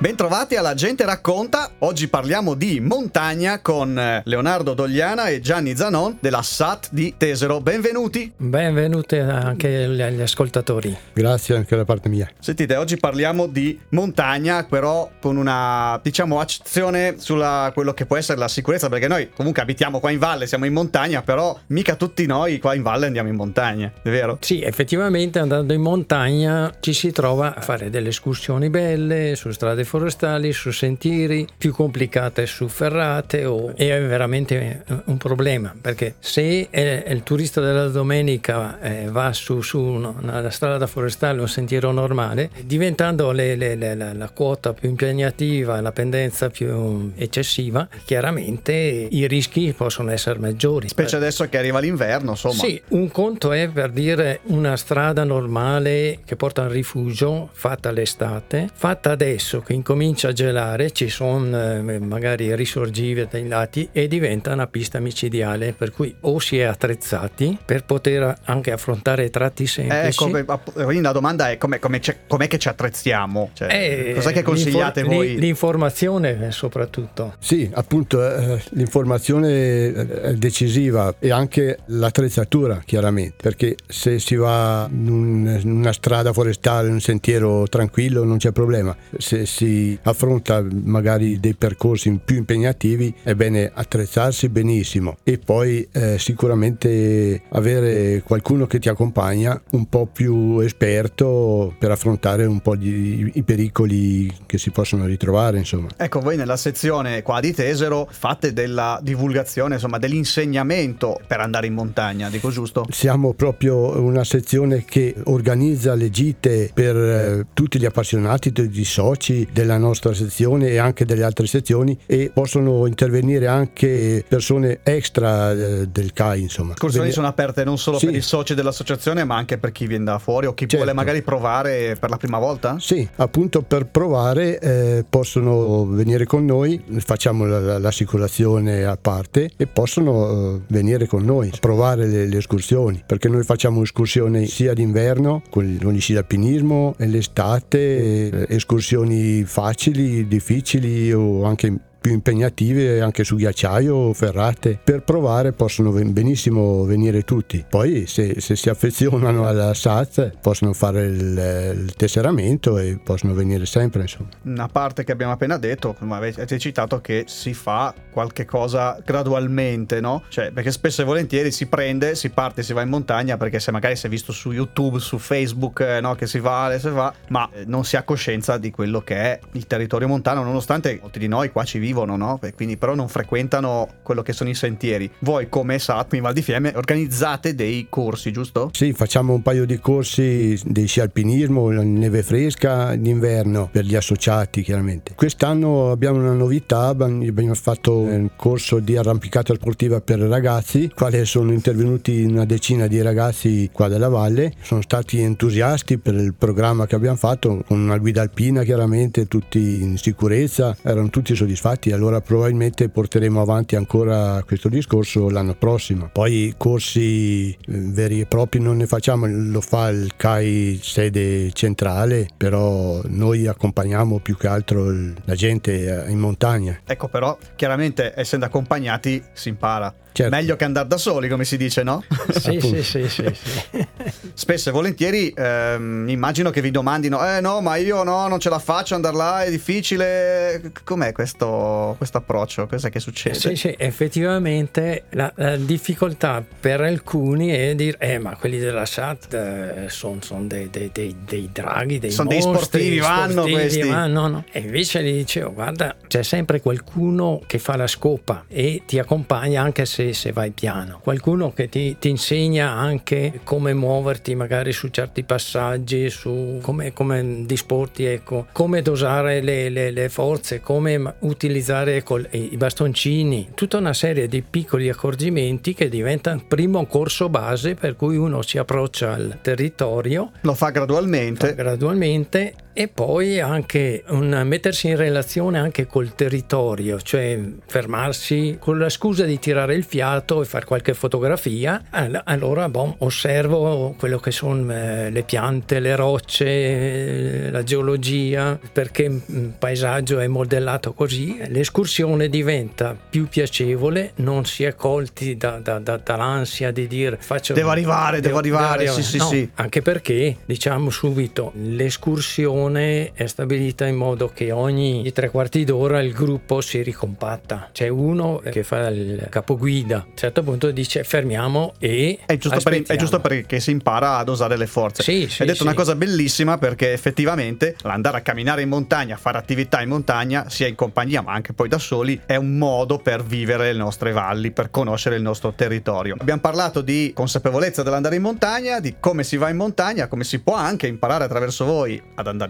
Bentrovati alla Gente Racconta. Oggi parliamo di montagna con eh, Leonardo Dogliana e Gianni Zanon della SAT di Tesero. Benvenuti. Benvenuti anche agli ascoltatori. Grazie anche da parte mia. Sentite, oggi parliamo di montagna, però con una, diciamo, accezione sulla quello che può essere la sicurezza, perché noi comunque abitiamo qua in valle, siamo in montagna, però mica tutti noi qua in valle andiamo in montagna, è vero? Sì, effettivamente andando in montagna ci si trova a fare delle escursioni belle su strade forestali, su sentieri, più complicate su ferrate o è veramente un problema perché se il turista della domenica eh, va su, su una, strada forestale, un sentiero normale, diventando le, le, le, la, la, quota più impegnativa, la pendenza più eccessiva, chiaramente i rischi possono essere maggiori. Specie adesso che arriva l'inverno, insomma. Sì, un conto è per dire una strada normale che porta al rifugio, fatta l'estate, fatta adesso che incomincia a gelare, ci sono eh, magari risorgive dai lati e diventa una pista micidiale, per cui o si è attrezzati per poter anche affrontare tratti semplici. Eh, come, quindi la domanda è com'è, com'è, com'è che ci attrezziamo? Cioè, eh, cos'è che consigliate voi? L'informazione soprattutto. Sì, appunto eh, l'informazione è decisiva e anche l'attrezzatura chiaramente, perché se si va in una strada forestale, in un sentiero tranquillo non c'è problema. Se si affronta magari dei percorsi più impegnativi è bene attrezzarsi benissimo e poi eh, sicuramente avere qualcuno che ti accompagna un po' più esperto per affrontare un po' di, i pericoli che si possono ritrovare insomma. Ecco voi nella sezione qua di Tesero fate della divulgazione insomma dell'insegnamento per andare in montagna dico giusto? Siamo proprio una sezione che organizza le gite per eh, tutti gli appassionati di soci della nostra sezione e anche delle altre sezioni e possono intervenire anche persone extra eh, del CAI insomma. Le escursioni sono aperte non solo sì. per i soci dell'associazione ma anche per chi viene da fuori o chi certo. vuole magari provare per la prima volta? Sì, appunto per provare eh, possono venire con noi, facciamo la, l'assicurazione a parte e possono eh, venire con noi a provare le, le, escursioni perché noi facciamo escursioni sia d'inverno con, con il sci alpinismo e l'estate, eh, escursioni facili difficili o anche più impegnative anche su ghiacciaio o ferrate. Per provare possono benissimo venire tutti. Poi se, se si affezionano alla SAT possono fare il, il, tesseramento e possono venire sempre. Insomma. Una parte che abbiamo appena detto, come avete citato, che si fa qualche cosa gradualmente, no? Cioè, perché spesso e volentieri si prende, si parte, si va in montagna perché se magari si è visto su YouTube, su Facebook, eh, no? Che si va, si va, ma non si ha coscienza di quello che è il territorio montano, nonostante molti di noi qua ci vivono vivono, no? E quindi però non frequentano quello che sono i sentieri. Voi come SAT in Val di Fiemme organizzate dei corsi, giusto? Sì, facciamo un paio di corsi di sci alpinismo, neve fresca, d'inverno per gli associati chiaramente. Quest'anno abbiamo una novità, abbiamo fatto un corso di arrampicata sportiva per ragazzi, quali sono intervenuti una decina di ragazzi qua della valle, sono stati entusiasti per il programma che abbiamo fatto con una guida alpina chiaramente, tutti in sicurezza, erano tutti soddisfatti avanti, allora probabilmente porteremo avanti ancora questo discorso l'anno prossimo. Poi corsi eh, veri e propri non ne facciamo, lo fa il CAI sede centrale, però noi accompagniamo più che altro la gente in montagna. Ecco però, chiaramente essendo accompagnati si impara. Certo. Meglio che andare da soli, come si dice, no? Sì, sì, sì, sì, sì. Spesso e volentieri ehm, immagino che vi domandino, eh no, ma io no, non ce la faccio andare là, è difficile. Com'è questo approccio? Cos'è che succede? Sì, sì, effettivamente la, la, difficoltà per alcuni è dire, eh ma quelli della SAT eh, sono son dei, dei, dei, dei, draghi, dei sono dei sportivi, vanno questi. Vanno, no. E invece gli dicevo, guarda, c'è sempre qualcuno che fa la scopa e ti accompagna anche se se, se vai piano. Qualcuno che ti, ti, insegna anche come muoverti magari su certi passaggi, su come, come disporti, ecco, come dosare le, le, le forze, come utilizzare col, i bastoncini, tutta una serie di piccoli accorgimenti che diventano primo corso base per cui uno si approccia al territorio. Lo fa gradualmente. Fa gradualmente e poi anche un, mettersi in relazione anche col territorio, cioè fermarsi con la scusa di tirare il fiato e fare qualche fotografia, allora bon, osservo quello che sono eh, le piante, le rocce, eh, la geologia, perché il paesaggio è modellato così, l'escursione diventa più piacevole, non si è colti da, da, da, dall'ansia di dire faccio... Devo arrivare, devo, devo arrivare, devo sì sì no, sì. Anche perché, diciamo subito, l'escursione è stabilita in modo che ogni tre quarti d'ora il gruppo si ricompatta. C'è uno che fa il capoguida, a un certo punto dice fermiamo e... È giusto, per, è giusto perché si impara ad usare le forze. Sì, sì, Hai detto sì. una cosa bellissima perché effettivamente andare a camminare in montagna, fare attività in montagna, sia in compagnia ma anche poi da soli, è un modo per vivere le nostre valli, per conoscere il nostro territorio. Abbiamo parlato di consapevolezza dell'andare in montagna, di come si va in montagna, come si può anche imparare attraverso voi ad andare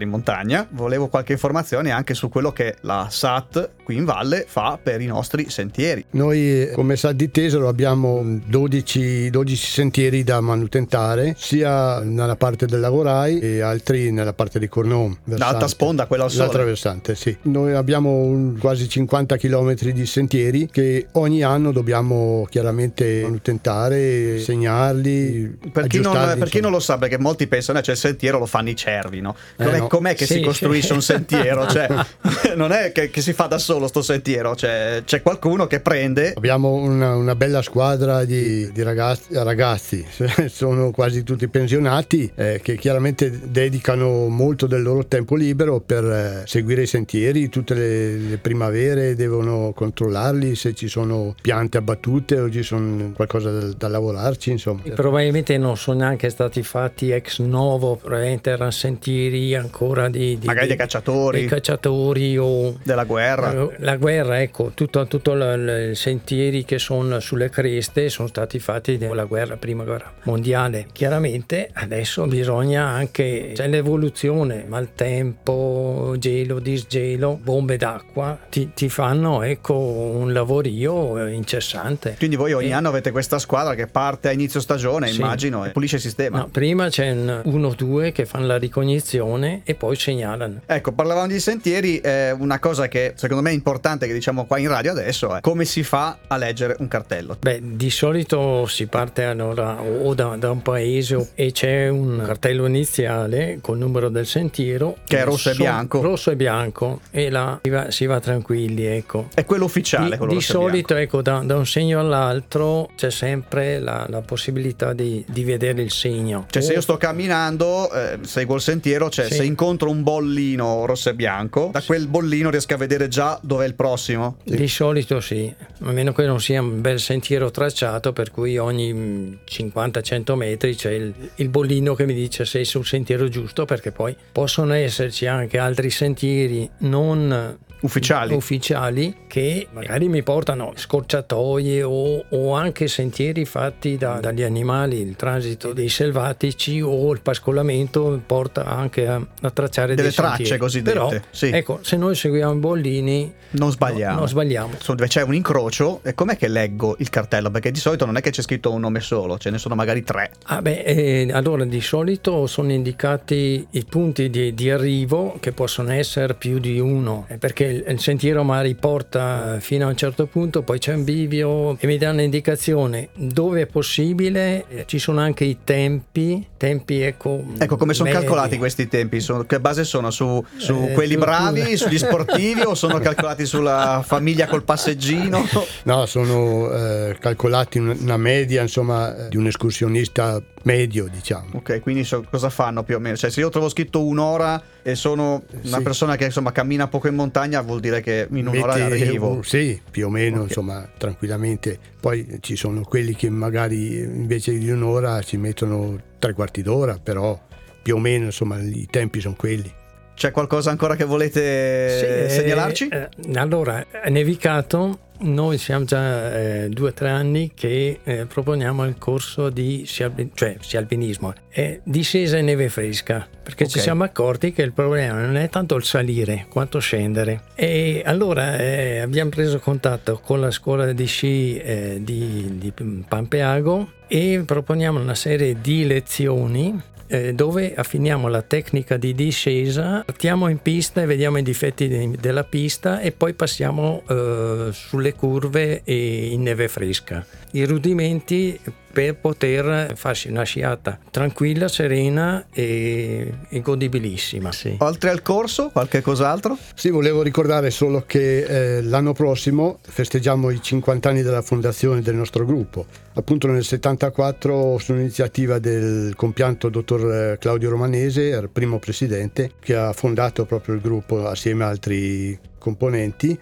in montagna. Volevo qualche informazione anche su quello che la SAT qui in valle fa per i nostri sentieri. Noi come SAT di Tesoro abbiamo 12, 12 sentieri da manutentare, sia nella parte del Lagorai e altri nella parte di Cornon. L'alta sponda, quella al sole. L'altra versante, sì. Noi abbiamo quasi 50 km di sentieri che ogni anno dobbiamo chiaramente manutentare, segnarli. Per chi, non, per chi non lo sa, perché molti pensano che cioè, il sentiero lo fanno i cervi, no? Eh, no. Com'è che Sì, si costruisce sì. un sentiero? Cioè, non è che, che si fa da solo sto sentiero, cioè, c'è qualcuno che prende Abbiamo una, una bella squadra di, di ragazzi, ragazzi, sono quasi tutti pensionati, eh, che chiaramente dedicano molto del loro tempo libero per eh, seguire i sentieri, tutte le, le primavere devono controllarli se ci sono piante abbattute o ci sono qualcosa da, da lavorarci, insomma. Probabilmente non sono neanche stati fatti ex novo, probabilmente erano sentieri ancora di, di- magari dei cacciatori, dei cacciatori o della guerra. Eh, La guerra, ecco, tutto, tutto i sentieri che sono sulle creste sono stati fatti nella guerra, prima guerra mondiale. Chiaramente adesso bisogna anche, c'è l'evoluzione, maltempo, gelo, disgelo, bombe d'acqua, ti, ti fanno ecco un lavorio incessante. Quindi voi ogni Eh. anno avete questa squadra che parte a inizio stagione, Sì. immagino, e pulisce il sistema. No, prima c'è un- uno o due che fanno la ricognizione e poi segnalano. Ecco, parlavamo di sentieri, eh, una cosa che secondo me è importante che diciamo qua in radio adesso è come si fa a leggere un cartello. Beh, di solito si parte allora o da, da un paese e c'è un cartello iniziale col numero del sentiero Che è rosso e bianco. Rosso e bianco e là si va, si va tranquilli, ecco. È quello ufficiale, Di, quello di bianco. solito, ecco, da, da un segno all'altro c'è sempre la, la possibilità di, di vedere il segno. Cioè, se O- io sto camminando, eh, seguo il sentiero, cioè Sì. se incontro un bollino rosso e bianco, da quel bollino riesco a vedere già dov'è il prossimo. Di solito sì, a meno che non sia un bel sentiero tracciato per cui ogni mm, 50-100 metri c'è il, il bollino che mi dice se sei sul sentiero giusto perché poi possono esserci anche altri sentieri non Ufficiali. ufficiali che magari mi portano scorciatoie o, o anche sentieri fatti da- dagli animali, il transito dei selvatici o il pascolamento porta anche a, a tracciare Delle tracce cosiddette, Però, sì. ecco, se noi seguiamo i bollini Non sbagliamo. No, non sbagliamo. Su dove c'è un incrocio, e com'è che leggo il cartello? Perché di solito non è che c'è scritto un nome solo, ce ne sono magari tre. Ah beh, eh, allora di solito sono indicati i punti di, di arrivo che possono essere più di uno, eh, perché il, il sentiero magari porta fino a un certo punto, poi c'è un bivio e mi danno indicazione dove è possibile, eh, ci sono anche i tempi, tempi ecco... Ecco, come sono calcolati questi tempi? Sono- che base sono? Su, su Eh, quelli bravi, tu- sugli sportivi o sono calcolati sulla famiglia col passeggino? No, sono eh, calcolati una, media, insomma, eh, di un escursionista medio, diciamo. Ok, quindi so- cosa fanno più o meno? Cioè, se io trovo scritto un'ora e sono una Sì. persona che insomma cammina poco in montagna, vuol dire che in un'ora Mette- arrivo. uh, sì, più o meno, Ok. insomma, tranquillamente. Poi ci sono quelli che magari invece di un'ora ci mettono tre quarti d'ora, però più o meno, insomma, i tempi sono quelli. C'è qualcosa ancora che volete Sì, eh, segnalarci? eh, allora, è nevicato, noi siamo già eh, due o tre anni che eh, proponiamo il corso di sci alpi- cioè sci alpinismo, è discesa in neve fresca, perché ci Ok. siamo accorti che il problema non è tanto il salire quanto scendere. E allora eh, abbiamo preso contatto con la scuola di sci eh, di, di Pampeago e proponiamo una serie di lezioni eh, dove affiniamo la tecnica di discesa, partiamo in pista e vediamo i difetti de- della pista e poi passiamo eh, sulle curve e in neve fresca. I rudimenti per poter farsi una sciata tranquilla, serena e, e godibilissima. Sì. Oltre al corso, qualche cos'altro? Sì, volevo ricordare solo che eh, l'anno prossimo festeggiamo i 50 anni della fondazione del nostro gruppo. Appunto nel 74 su un'iniziativa del compianto dottor eh, Claudio Romanese, il primo presidente, che ha fondato proprio il gruppo assieme a altri componenti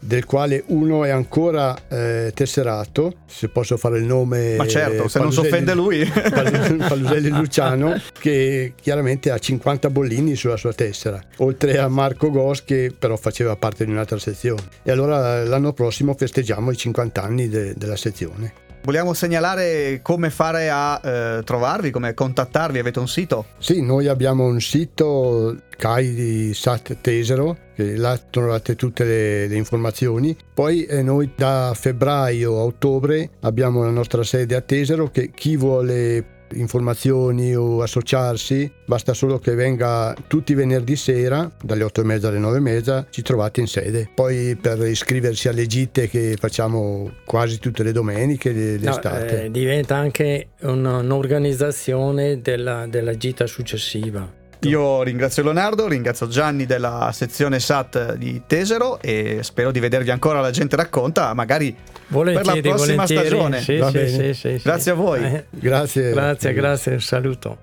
del quale uno è ancora eh, tesserato, se posso fare il nome. Ma certo, se non si offende lui. Paluselli Luciano, che chiaramente ha 50 bollini sulla sua tessera, oltre a Marco Gos che però faceva parte di un'altra sezione. E allora l'anno prossimo festeggiamo i 50 anni de- della sezione. Vogliamo segnalare come fare a eh, trovarvi, come contattarvi, avete un sito? Sì, noi abbiamo un sito CAI di Sat Tesero, che là trovate tutte le, le informazioni. Poi eh, noi da febbraio a ottobre abbiamo la nostra sede a Tesero che chi vuole informazioni o associarsi, basta solo che venga tutti i venerdì sera, dalle 8 e mezza alle 9 e mezza, ci trovate in sede. Poi per iscriversi alle gite che facciamo quasi tutte le domeniche, l'estate. No, eh, diventa anche un'organizzazione della, della gita successiva. Io ringrazio Leonardo, ringrazio Gianni della sezione SAT di Tesero e spero di vedervi ancora la gente racconta, magari volentieri, per la prossima stagione. Sì, sì, sì, grazie a voi. Eh, grazie. Grazie, grazie, un saluto.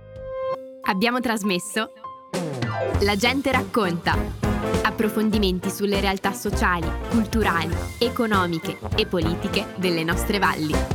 Abbiamo trasmesso La gente racconta. Approfondimenti sulle realtà sociali, culturali, economiche e politiche delle nostre valli.